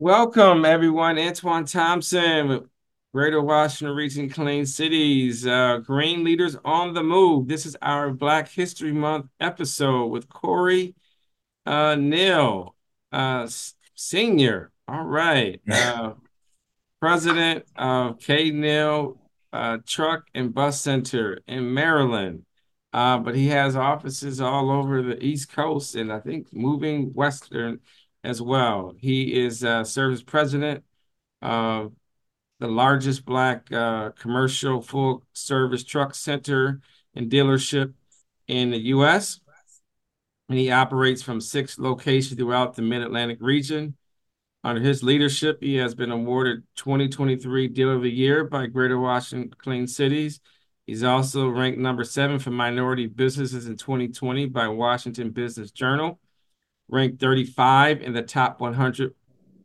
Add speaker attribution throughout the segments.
Speaker 1: Welcome, everyone. Antoine Thompson with Greater Washington Region Clean Cities, uh, Green Leaders on the Move. This is our Black History Month episode with Korey uh, Neal, uh, Senior. All right. Uh, President of K. Neal uh, Truck and Bus Center in Maryland. Uh, but he has offices all over the East Coast and I think moving western as well. He is uh, president of the largest Black uh, commercial full service truck center and dealership in the U.S. And he operates from six locations throughout the Mid Atlantic region. Under his leadership, he has been awarded 2023 Dealer of the Year by Greater Washington Clean Cities. He's also ranked number seven for minority businesses in 2020 by Washington Business Journal ranked 35 in the top 100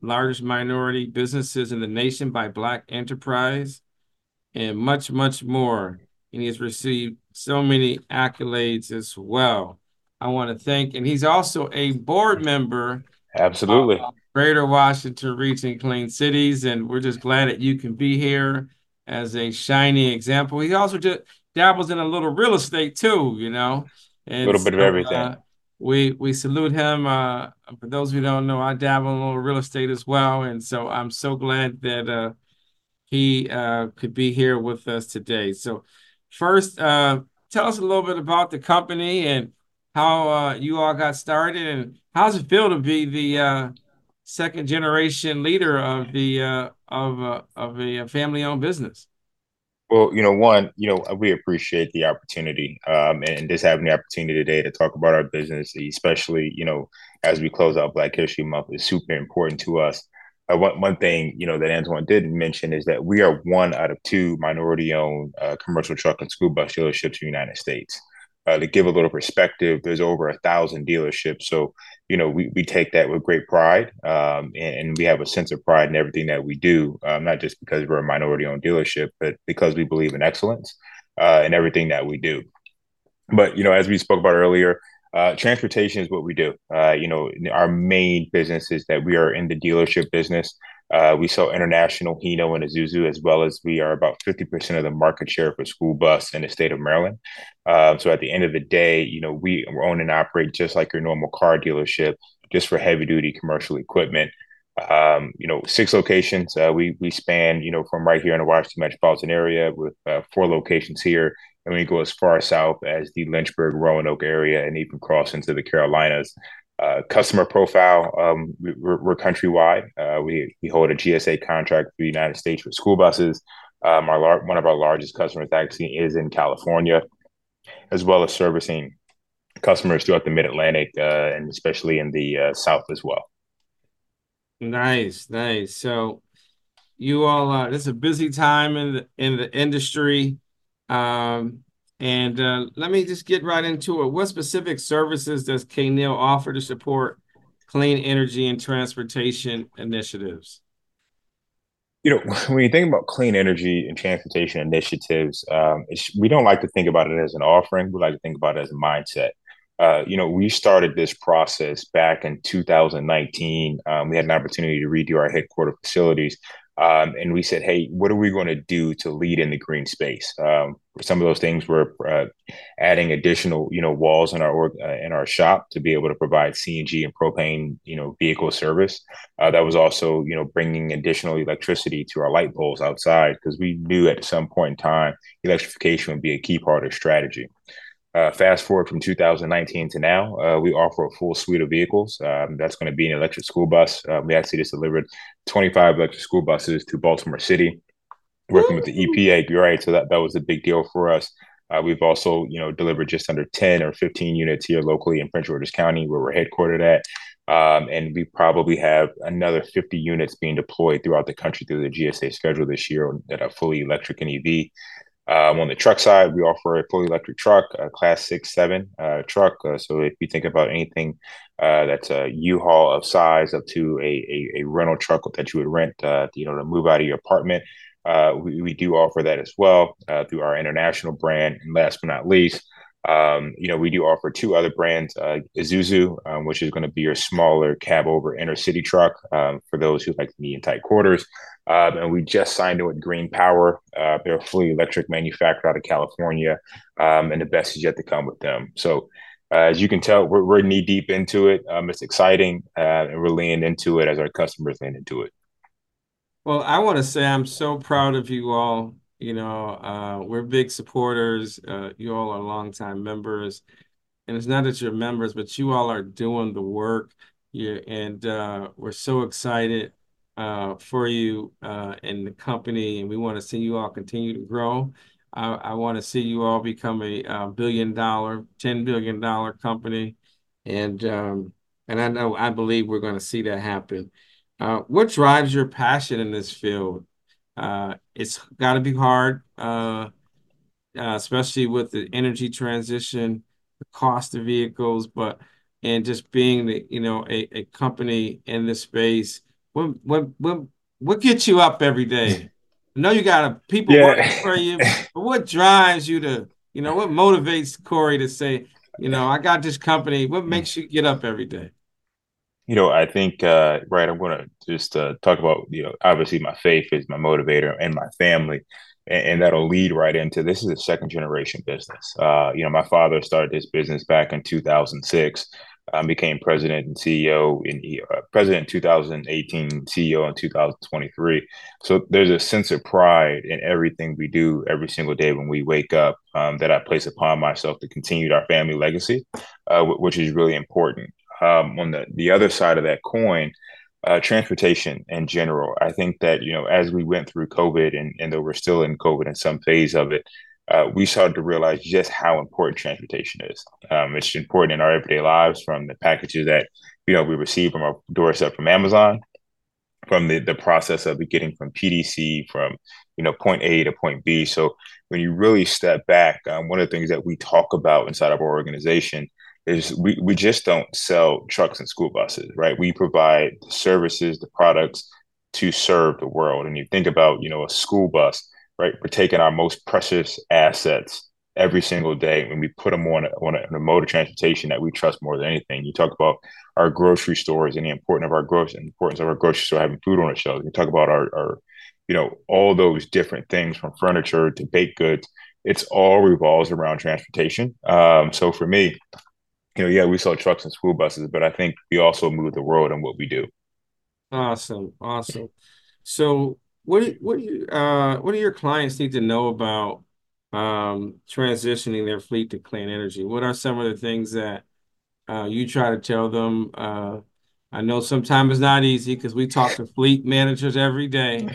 Speaker 1: largest minority businesses in the nation by Black Enterprise, and much, much more. And he has received so many accolades as well. I want to thank, and he's also a board member.
Speaker 2: Absolutely.
Speaker 1: Greater Washington Region Clean Cities, and we're just glad that you can be here as a shining example. He also just dabbles in a little real estate too, you know.
Speaker 2: And a little bit so, of everything. Uh,
Speaker 1: we we salute him. Uh, for those who don't know, I dabble in a little real estate as well, and so I'm so glad that uh, he uh, could be here with us today. So, first, uh, tell us a little bit about the company and how uh, you all got started, and how's it feel to be the uh, second generation leader of the of of a family owned business.
Speaker 2: Well, you know, one, you know, we appreciate the opportunity um, and just having the opportunity today to talk about our business, especially, you know, as we close out Black History Month is super important to us. Uh, one, one thing, you know, that Antoine did mention is that we are one out of two minority owned uh, commercial truck and school bus dealerships in the United States uh, to give a little perspective, there's over a thousand dealerships. So, you know, we, we take that with great pride um, and, we have a sense of pride in everything that we do, um, not just because we're a minority owned dealership, but because we believe in excellence uh, in everything that we do. But, you know, as we spoke about earlier, uh, transportation is what we do. Uh, you know, our main business is that we are in the dealership business. Uh, we sell international Hino and Isuzu, as well as we are about 50% of the market share for school bus in the state of Maryland. Uh, so at the end of the day, you know, we own and operate just like your normal car dealership, just for heavy duty commercial equipment. Um, you know, six locations. Uh, we we span, you know, from right here in the Washington metropolitan area with uh, four locations here, and we go as far south as the Lynchburg, Roanoke area, and even cross into the Carolinas. Uh, customer profile, um, we, are countrywide. Uh, we we hold a GSA contract for the United States for school buses. Um, our lar- one of our largest customers actually is in California, as well as servicing customers throughout the Mid Atlantic uh, and especially in the uh, South as well.
Speaker 1: Nice, nice. So you all, uh, it's a busy time in the in the industry. Um, and uh, let me just get right into it. What specific services does K. Neal offer to support clean energy and transportation initiatives?
Speaker 2: You know, when you think about clean energy and transportation initiatives, um, we don't like to think about it as an offering. We like to think about it as a mindset. Uh, you know, we started this process back in 2019. Um, we had an opportunity to redo our headquarter facilities um, and we said, hey, what are we going to do to lead in the green space? Um, some of those things were uh, adding additional, you know, walls in our uh, in our shop to be able to provide CNG and propane, you know, vehicle service. Uh, that was also, you know, bringing additional electricity to our light poles outside because we knew at some point in time electrification would be a key part of strategy. Uh, fast forward from 2019 to now, uh, we offer a full suite of vehicles. Um, that's going to be an electric school bus. Uh, we actually just delivered 25 electric school buses to Baltimore City, working with the EPA. Right, so that that was a big deal for us. Uh, we've also, you know, delivered just under 10 or 15 units here locally in Prince George's County, where we're headquartered at. Um, and we probably have another 50 units being deployed throughout the country through the GSA schedule this year that are fully electric and EV. Um, on the truck side, we offer a fully electric truck, a class six, seven uh, truck. Uh, so if you think about anything uh, that's a U-Haul of size up to a, a, a rental truck that you would rent, uh, you know, to move out of your apartment, uh, we, we do offer that as well uh, through our international brand. And last but not least, Um, you know, we do offer two other brands, uh, Isuzu, um, which is going to be your smaller cab over inner city truck um, for those who like medium tight quarters. Um, and we just signed with Green Power. Uh, they're a fully electric manufacturer out of California, um, and the best is yet to come with them. So, uh, as you can tell, we're, we're knee deep into it. Um, it's exciting, uh, and we're leaning into it as our customers lean into it.
Speaker 1: Well, I want to say I'm so proud of you all. You know, uh, we're big supporters. Uh, you all are longtime members, and it's not that you're members, but you all are doing the work. Yeah, and uh, we're so excited uh, for you uh, and the company, and we want to see you all continue to grow. I, I want to see you all become a, a billion dollar, ten billion dollar company, and um, and I know I believe we're going to see that happen. Uh, what drives your passion in this field? Uh, it's got to be hard, uh, uh, especially with the energy transition, the cost of vehicles, but and just being the you know a, a company in this space. What what what what gets you up every day? I know you got a, people working for you, but what drives you to you know what motivates Korey to say you know I got this company? What makes you get up every day?
Speaker 2: You know, I think, uh, right, I'm going to just uh, talk about, you know, obviously my faith is my motivator and my family. And, and that'll lead right into this is a second generation business. Uh, you know, my father started this business back in 2006, um, became president and CEO in uh, president in 2018, CEO in 2023. So there's a sense of pride in everything we do every single day when we wake up um, that I place upon myself to continue our family legacy, uh, which is really important um, on the the other side of that coin, uh, transportation in general. I think that you know as we went through COVID and and though we're still in COVID in some phase of it, uh, we started to realize just how important transportation is. Um, it's important in our everyday lives, from the packages that you know we receive from our doorstep from Amazon, from the the process of getting from PDC from you know point A to point B. So when you really step back, um, one of the things that we talk about inside of our organization is we, we just don't sell trucks and school buses, right? We provide the services, the products to serve the world. And you think about, you know, a school bus, right? We're taking our most precious assets every single day when we put them on a, on, a, on a mode of transportation that we trust more than anything. You talk about our grocery stores and the importance of our grocery importance of our grocery store having food on the shelves. You talk about our, our you know, all those different things from furniture to baked goods. It's all revolves around transportation. Um, so for me, you know, yeah, we sell trucks and school buses, but I think we also move the world in what we do.
Speaker 1: Awesome, awesome. So, what do, what do you uh what do your clients need to know about um transitioning their fleet to clean energy? What are some of the things that uh you try to tell them? Uh I know sometimes it's not easy because we talk to fleet managers every day,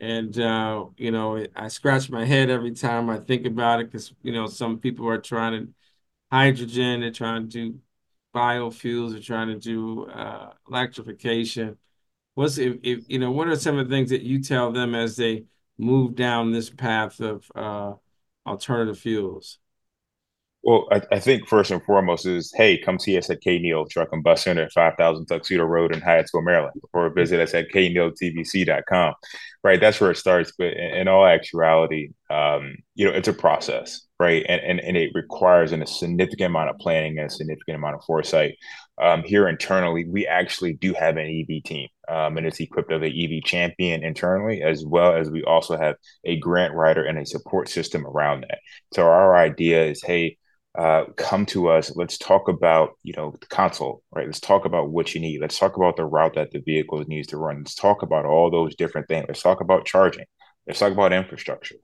Speaker 1: and uh you know I scratch my head every time I think about it because you know some people are trying to hydrogen, they're trying to do biofuels, they're trying to do uh electrification. What's if, if you know, what are some of the things that you tell them as they move down this path of uh alternative fuels?
Speaker 2: Well, I, I think first and foremost is, hey, come see us at K Neal Truck and Bus Center at 5000 Tuxedo Road in Hyattsville, Maryland, or visit us at knealtbc.com. Right, that's where it starts. But in, in all actuality, um, you know, it's a process, right? And, and and it requires a significant amount of planning and a significant amount of foresight. Um, here internally, we actually do have an EV team, um, and it's equipped of an EV champion internally, as well as we also have a grant writer and a support system around that. So our idea is, hey uh, come to us. Let's talk about, you know, the console, right? Let's talk about what you need. Let's talk about the route that the vehicle needs to run. Let's talk about all those different things. Let's talk about charging. Let's talk about infrastructure.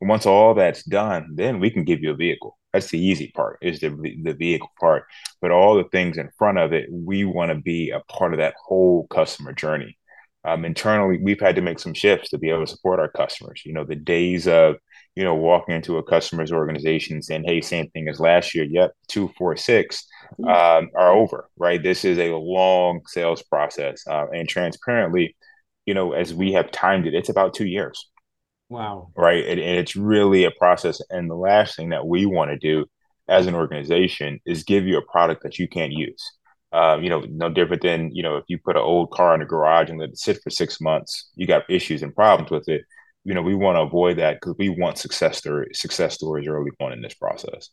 Speaker 2: Once all that's done, then we can give you a vehicle. That's the easy part, is the the vehicle part. But all the things in front of it, we want to be a part of that whole customer journey. Um, internally, we've had to make some shifts to be able to support our customers. You know, the days of you know, walking into a customer's organization and saying, "Hey, same thing as last year." Yep, two, four, six um, are over. Right. This is a long sales process, uh, and transparently, you know, as we have timed it, it's about two years.
Speaker 1: Wow.
Speaker 2: Right, and, and it's really a process. And the last thing that we want to do as an organization is give you a product that you can't use. Um, you know, no different than you know if you put an old car in the garage and let it sit for six months, you got issues and problems with it you know, we want to avoid that because we want success story, success stories early on in this process.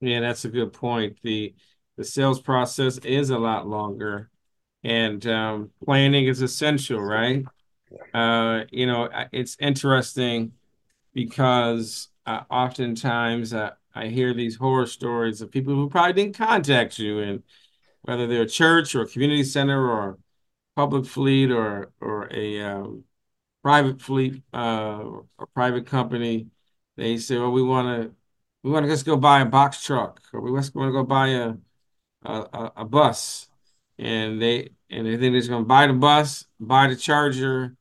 Speaker 1: Yeah, that's a good point. The the sales process is a lot longer, and um, planning is essential, right? Uh, you know, it's interesting because uh, oftentimes uh, I hear these horror stories of people who probably didn't contact you, and whether they're a church or a community center or public fleet or or a um, private fleet uh, or private company, they say, "Well, we want to we want to just go buy a box truck, or we just want to go buy a a, a bus," and they and they think they're just going to buy the bus, buy the charger,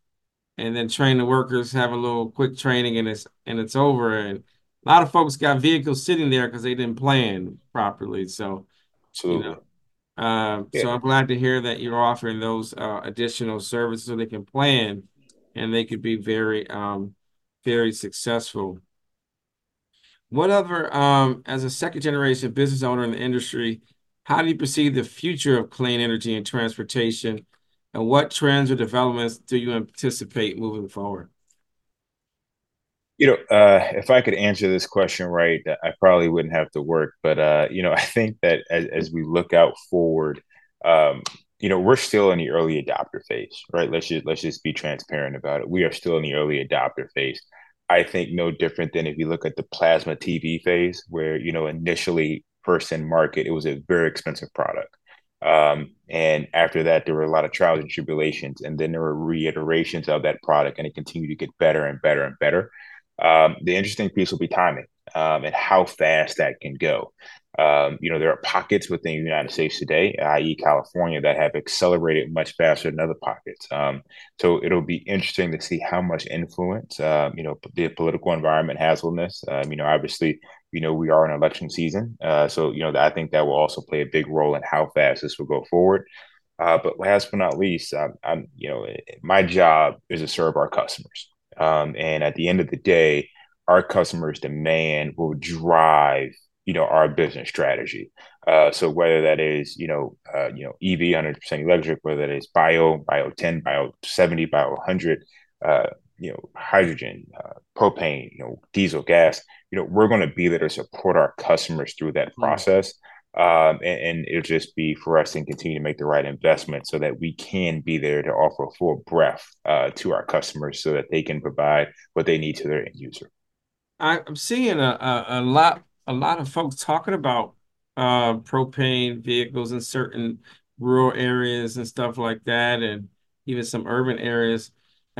Speaker 1: and then train the workers, have a little quick training, and it's and it's over. And a lot of folks got vehicles sitting there because they didn't plan properly. So, you know, uh,
Speaker 2: Yeah.
Speaker 1: so I'm glad to hear that you're offering those uh, additional services so they can plan and they could be very, um, very successful. What other, um, as a second generation business owner in the industry, how do you perceive the future of clean energy and transportation? And what trends or developments do you anticipate moving forward?
Speaker 2: You know, uh, if I could answer this question right, I probably wouldn't have to work. But uh, you know, I think that as, as we look out forward, um, you know, we're still in the early adopter phase, right? Let's just let's just be transparent about it. We are still in the early adopter phase. I think no different than if you look at the plasma TV phase, where you know initially first in market, it was a very expensive product. Um, and after that, there were a lot of trials and tribulations, and then there were reiterations of that product, and it continued to get better and better and better um, the interesting piece will be timing um, and how fast that can go. Um, you know, there are pockets within the United States today, i.e., California, that have accelerated much faster than other pockets. Um, so it'll be interesting to see how much influence, uh, you know, the political environment has on this. You know, obviously, you know, we are in election season, uh, so you know, I think that will also play a big role in how fast this will go forward. Uh, but last but not least, I'm, I'm, you know, my job is to serve our customers. Um, and at the end of the day, our customers' demand will drive, you know, our business strategy. Uh, so whether that is, you know, uh, you know, EV 100% electric, whether that is bio, bio 10, bio 70, bio 100, uh, you know, hydrogen, uh, propane, you know, diesel, gas, you know, we're going to be there to support our customers through that
Speaker 1: Mm.
Speaker 2: process. Um, and, and it'll just be for us to continue to make the right investment so that we can be there to offer a full breadth uh, to our customers so that they can provide what they need to their end user.
Speaker 1: I'm seeing a, a, a lot a lot of folks talking about uh, propane vehicles in certain rural areas and stuff like that, and even some urban areas.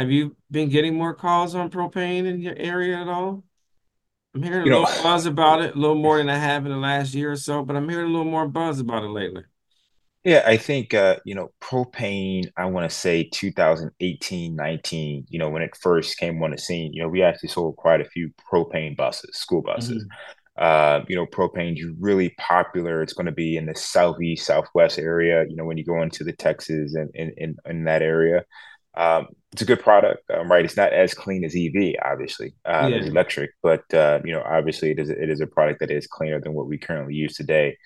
Speaker 1: Have you been getting more calls on propane in your area at all? I'm hearing a
Speaker 2: You know,
Speaker 1: little buzz about it, a little more than I have in the last year or so, but I'm hearing a little more buzz about it lately.
Speaker 2: yeah, I think, uh, you know, propane, I want to say 2018, 19, you know, when it first came on the scene, you know, we actually sold quite a few propane buses, school buses.
Speaker 1: Mhm.
Speaker 2: Uh, you know, propane's really popular. It's going to be in the southeast, southwest area. You know, when you go into the Texas and in in, in that area, um, it's a good product, um, right? It's not as clean as EV, obviously, um, as electric, but uh, you know, obviously, it is it is a product that is cleaner than what we currently use today.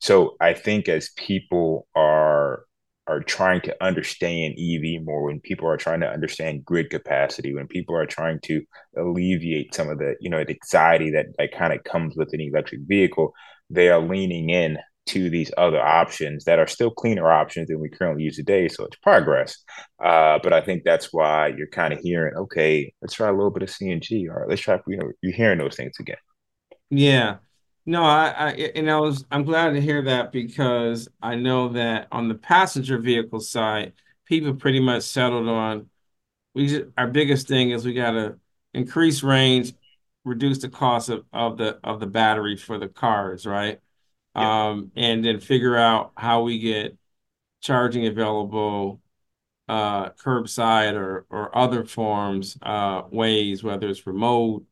Speaker 2: So I think as people are are trying to understand EV more, when people are trying to understand grid capacity, when people are trying to alleviate some of the you know the anxiety that that kind of comes with an electric vehicle, they are leaning in to these other options that are still cleaner options than we currently use today. So it's progress. Uh, but I think that's why you're kind of hearing, okay, let's try a little bit of CNG, or let's try, you know, you're hearing those things again.
Speaker 1: Yeah. No, I, I, and I was, I'm glad to hear that because I know that on the passenger vehicle side, people pretty much settled on we just, our biggest thing is we got to increase range, reduce the cost of, of the of the battery for the cars, right?
Speaker 2: Yeah.
Speaker 1: Um, and then figure out how we get charging available uh curbside or or other forms, uh ways, whether it's remote,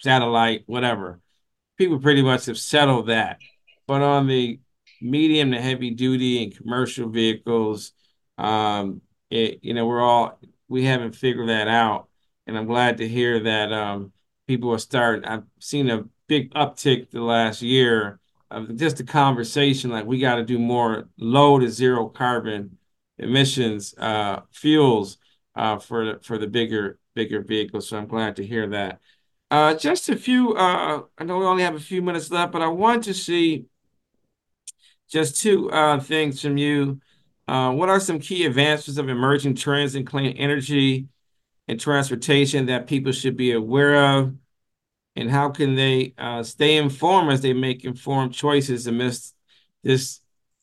Speaker 1: satellite, whatever people pretty much have settled that. But on the medium to heavy duty and commercial vehicles, um, it, you know, we're all we haven't figured that out, and I'm glad to hear that um, people are starting. I've seen a big uptick the last year of just the conversation like we got to do more low to zero carbon emissions uh, fuels uh, for the, for the bigger bigger vehicles. So I'm glad to hear that. Uh, just a few. Uh, I know we only have a few minutes left, but I want to see just two uh, things from you. Uh, what are some key advancements of emerging trends in clean energy and transportation that people should be aware of? And how can they uh, stay informed as they make informed choices amidst this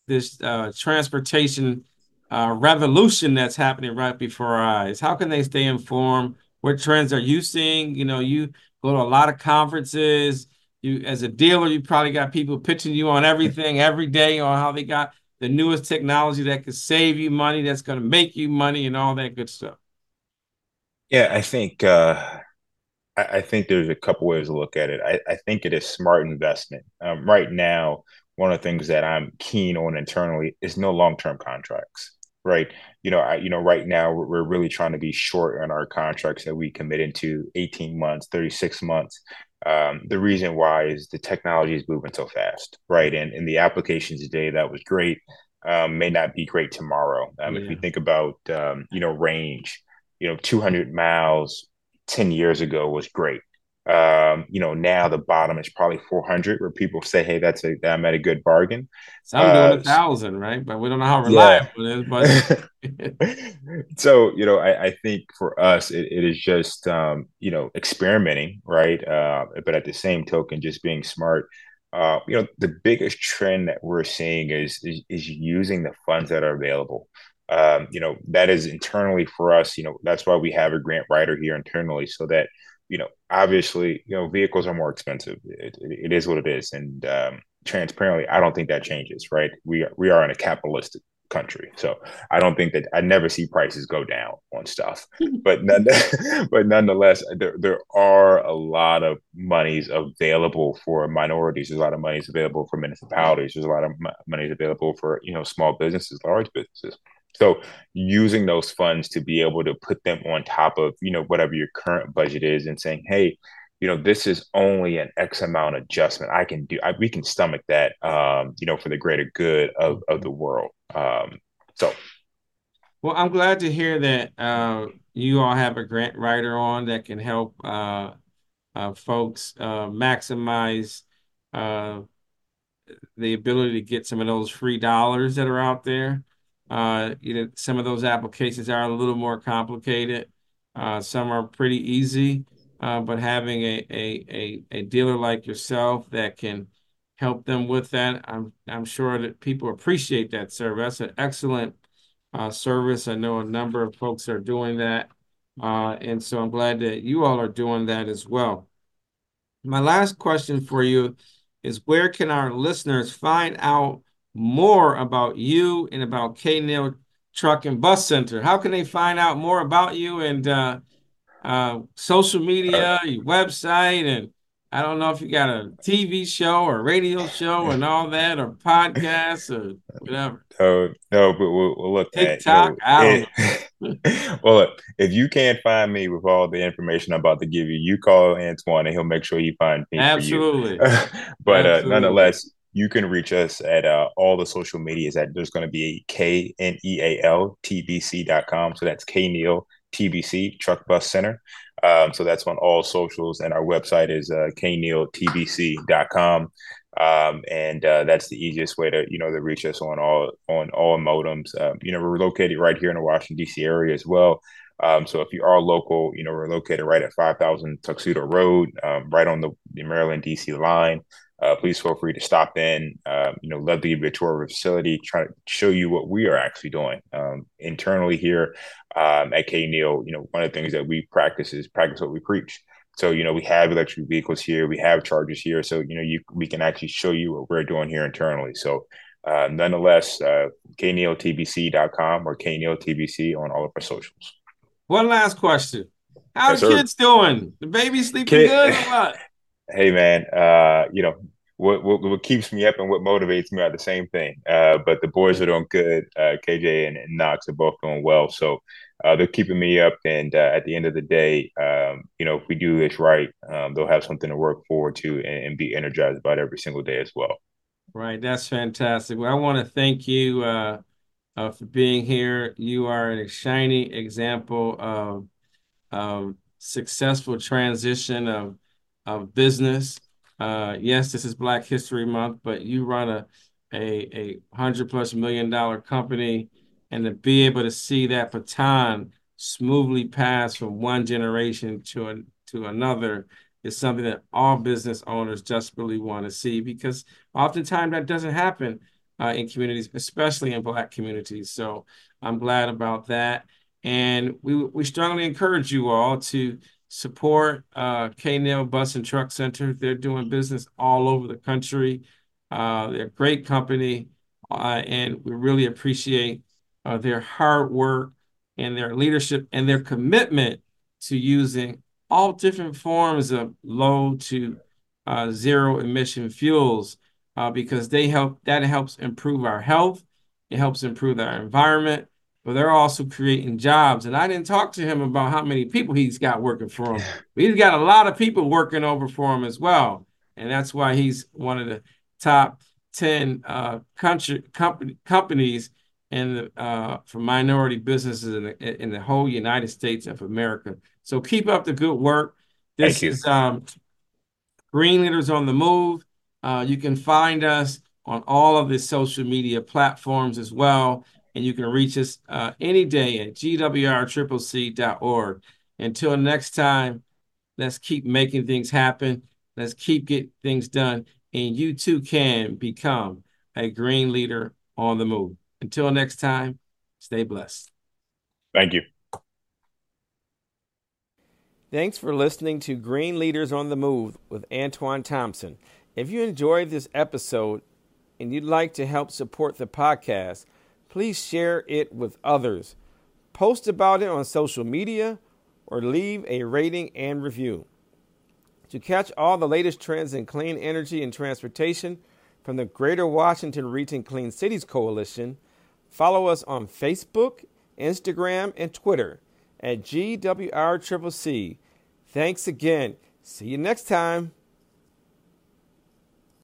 Speaker 1: this uh, transportation uh, revolution that's happening right before our eyes? How can they stay informed? What trends are you seeing? You know, you go to a lot of conferences. You, as a dealer, you probably got people pitching you on everything every day on how they got the newest technology that could save you money, that's going to make you money, and all that good stuff.
Speaker 2: Yeah, I think uh, I, I think there's a couple ways to look at it. I, I think it is smart investment. Um, right now, one of the things that I'm keen on internally is no long-term contracts. Right. You know, I, you know, right now we're, really trying to be short on our contracts that we commit into 18 months, 36 months. Um, the reason why is the technology is moving so fast, right? And in the applications today, that was great, um, may not be great tomorrow. Um, if you think about, um, you know, range, you know, 200 miles 10 years ago was great. Um, you know, now the bottom is probably 400 where people say, hey, that's a, I'm at a good bargain.
Speaker 1: Some doing a
Speaker 2: Uh,
Speaker 1: thousand, right? But we don't know how
Speaker 2: yeah.
Speaker 1: reliable it is. But
Speaker 2: so, you know, I, I think for us, it, it is just, um, you know, experimenting, right? Uh, but at the same token, just being smart. Uh, you know, the biggest trend that we're seeing is, is, is using the funds that are available. Um, you know, that is internally for us, you know, that's why we have a grant writer here internally so that, you know, obviously, you know, vehicles are more expensive. It, it, it is what it is. And um, transparently, I don't think that changes, right? We are, we are in a capitalistic country. So I don't think that I never see prices go down on stuff. But none, but nonetheless, there, there are a lot of monies available for minorities. There's a lot of monies available for municipalities. There's a lot of monies available for you know small businesses, large businesses. So using those funds to be able to put them on top of you know whatever your current budget is, and saying, hey, you know this is only an x amount adjustment. I can do I, we can stomach that um you know for the greater good of of the world. Um so.
Speaker 1: Well, I'm glad to hear that uh, you all have a grant writer on that can help uh, uh, folks uh, maximize uh, the ability to get some of those free dollars that are out there. Uh, you know, some of those applications are a little more complicated. Uh, some are pretty easy, uh, but having a, a a a dealer like yourself that can help them with that, I'm I'm sure that people appreciate that service. That's an excellent uh, service. I know a number of folks are doing that, uh, and so I'm glad that you all are doing that as well. My last question for you is where can our listeners find out more about you and about K Neal Truck and Bus Center? How can they find out more about you and uh, uh, social
Speaker 2: uh,
Speaker 1: media, your website, and I don't know if you got a TV show or radio show and all that, or podcasts or whatever.
Speaker 2: no no but we'll, we'll look at you
Speaker 1: TikTok, I
Speaker 2: it well look if you can't find me with all the information i'm about to give you you call antoine and he'll make sure he finds me for you
Speaker 1: Absolutely.
Speaker 2: but uh nonetheless you can reach us at uh, all the social medias at there's going to be a k-n-e-a-l tbc.com so that's k-neal tbc truck bus center um, so that's on all socials and our website is uh, k-neal-tbc.com um, and uh, that's the easiest way to you know to reach us on all on all modems. Um, you know, we're located right here in the Washington D.C. area as well. Um, so if you are local, you know, we're located right at 5000 Tuxedo Road, um, right on the, the Maryland DC line. Uh, please feel free to stop in. Um, you know, love to give you a tour of the facility, try to show you what we are actually doing um, internally here um, at K Neal. You know, one of the things that we practice is practice what we preach. So, you know, we have electric vehicles here, we have chargers here. So, you know, you we can actually show you what we're doing here internally. So, uh, nonetheless, uh, knealtbc.com or knealtbc on all of our socials.
Speaker 1: One last question. How
Speaker 2: Yes,
Speaker 1: kids doing? The baby sleeping
Speaker 2: Kid,
Speaker 1: good or what?
Speaker 2: hey, man, uh, you know, what, what, what keeps me up and what motivates me are the same thing. Uh, but the boys are doing good. Uh, KJ and, and Knox are both doing well. So uh, they're keeping me up. And uh, at the end of the day, um, you know, if we do this right, um, they'll have something to work forward to and, and be energized about every single day as well.
Speaker 1: Right, that's fantastic. Well, I want to thank you uh, uh, for being here. You are a shining example of, of successful transition of of business. Uh, yes, this is Black History Month, but you run a a a hundred plus million dollar company, and to be able to see that baton smoothly pass from one generation to a, to another is something that all business owners desperately want to see because oftentimes that doesn't happen uh, in communities, especially in Black communities. So I'm glad about that. And we, we strongly encourage you all to support uh, K-Nail Bus and Truck Center. They're doing business all over the country. Uh, they're a great company, uh, and we really appreciate uh, their hard work and their leadership and their commitment to using all different forms of low to uh, zero emission fuels uh, because they help that helps improve our health it helps improve our environment but they're also creating jobs and i didn't talk to him about how many people he's got working for him but he's got a lot of people working over for him as well and that's why he's one of the top 10 uh, country company, companies in the, uh, for minority businesses in the, in the whole United States of America. So keep up the good work. This is um, Green Leaders on the Move. Uh, you can find us on all of the social media platforms as well. And you can reach us uh, any day at gwrccc.org. Until next time, let's keep making things happen. Let's keep getting things done. And you too can become a green leader on the move. Until next time, stay blessed.
Speaker 2: Thank you.
Speaker 1: Thanks for listening to Green Leaders on the Move with Antoine Thompson. If you enjoyed this episode and you'd like to help support the podcast, please share it with others. Post about it on social media or leave a rating and review. To catch all the latest trends in clean energy and transportation from the Greater Washington Region Clean Cities Coalition, Follow us on Facebook, Instagram, and Twitter at GWRCCC. Thanks again. See you next time.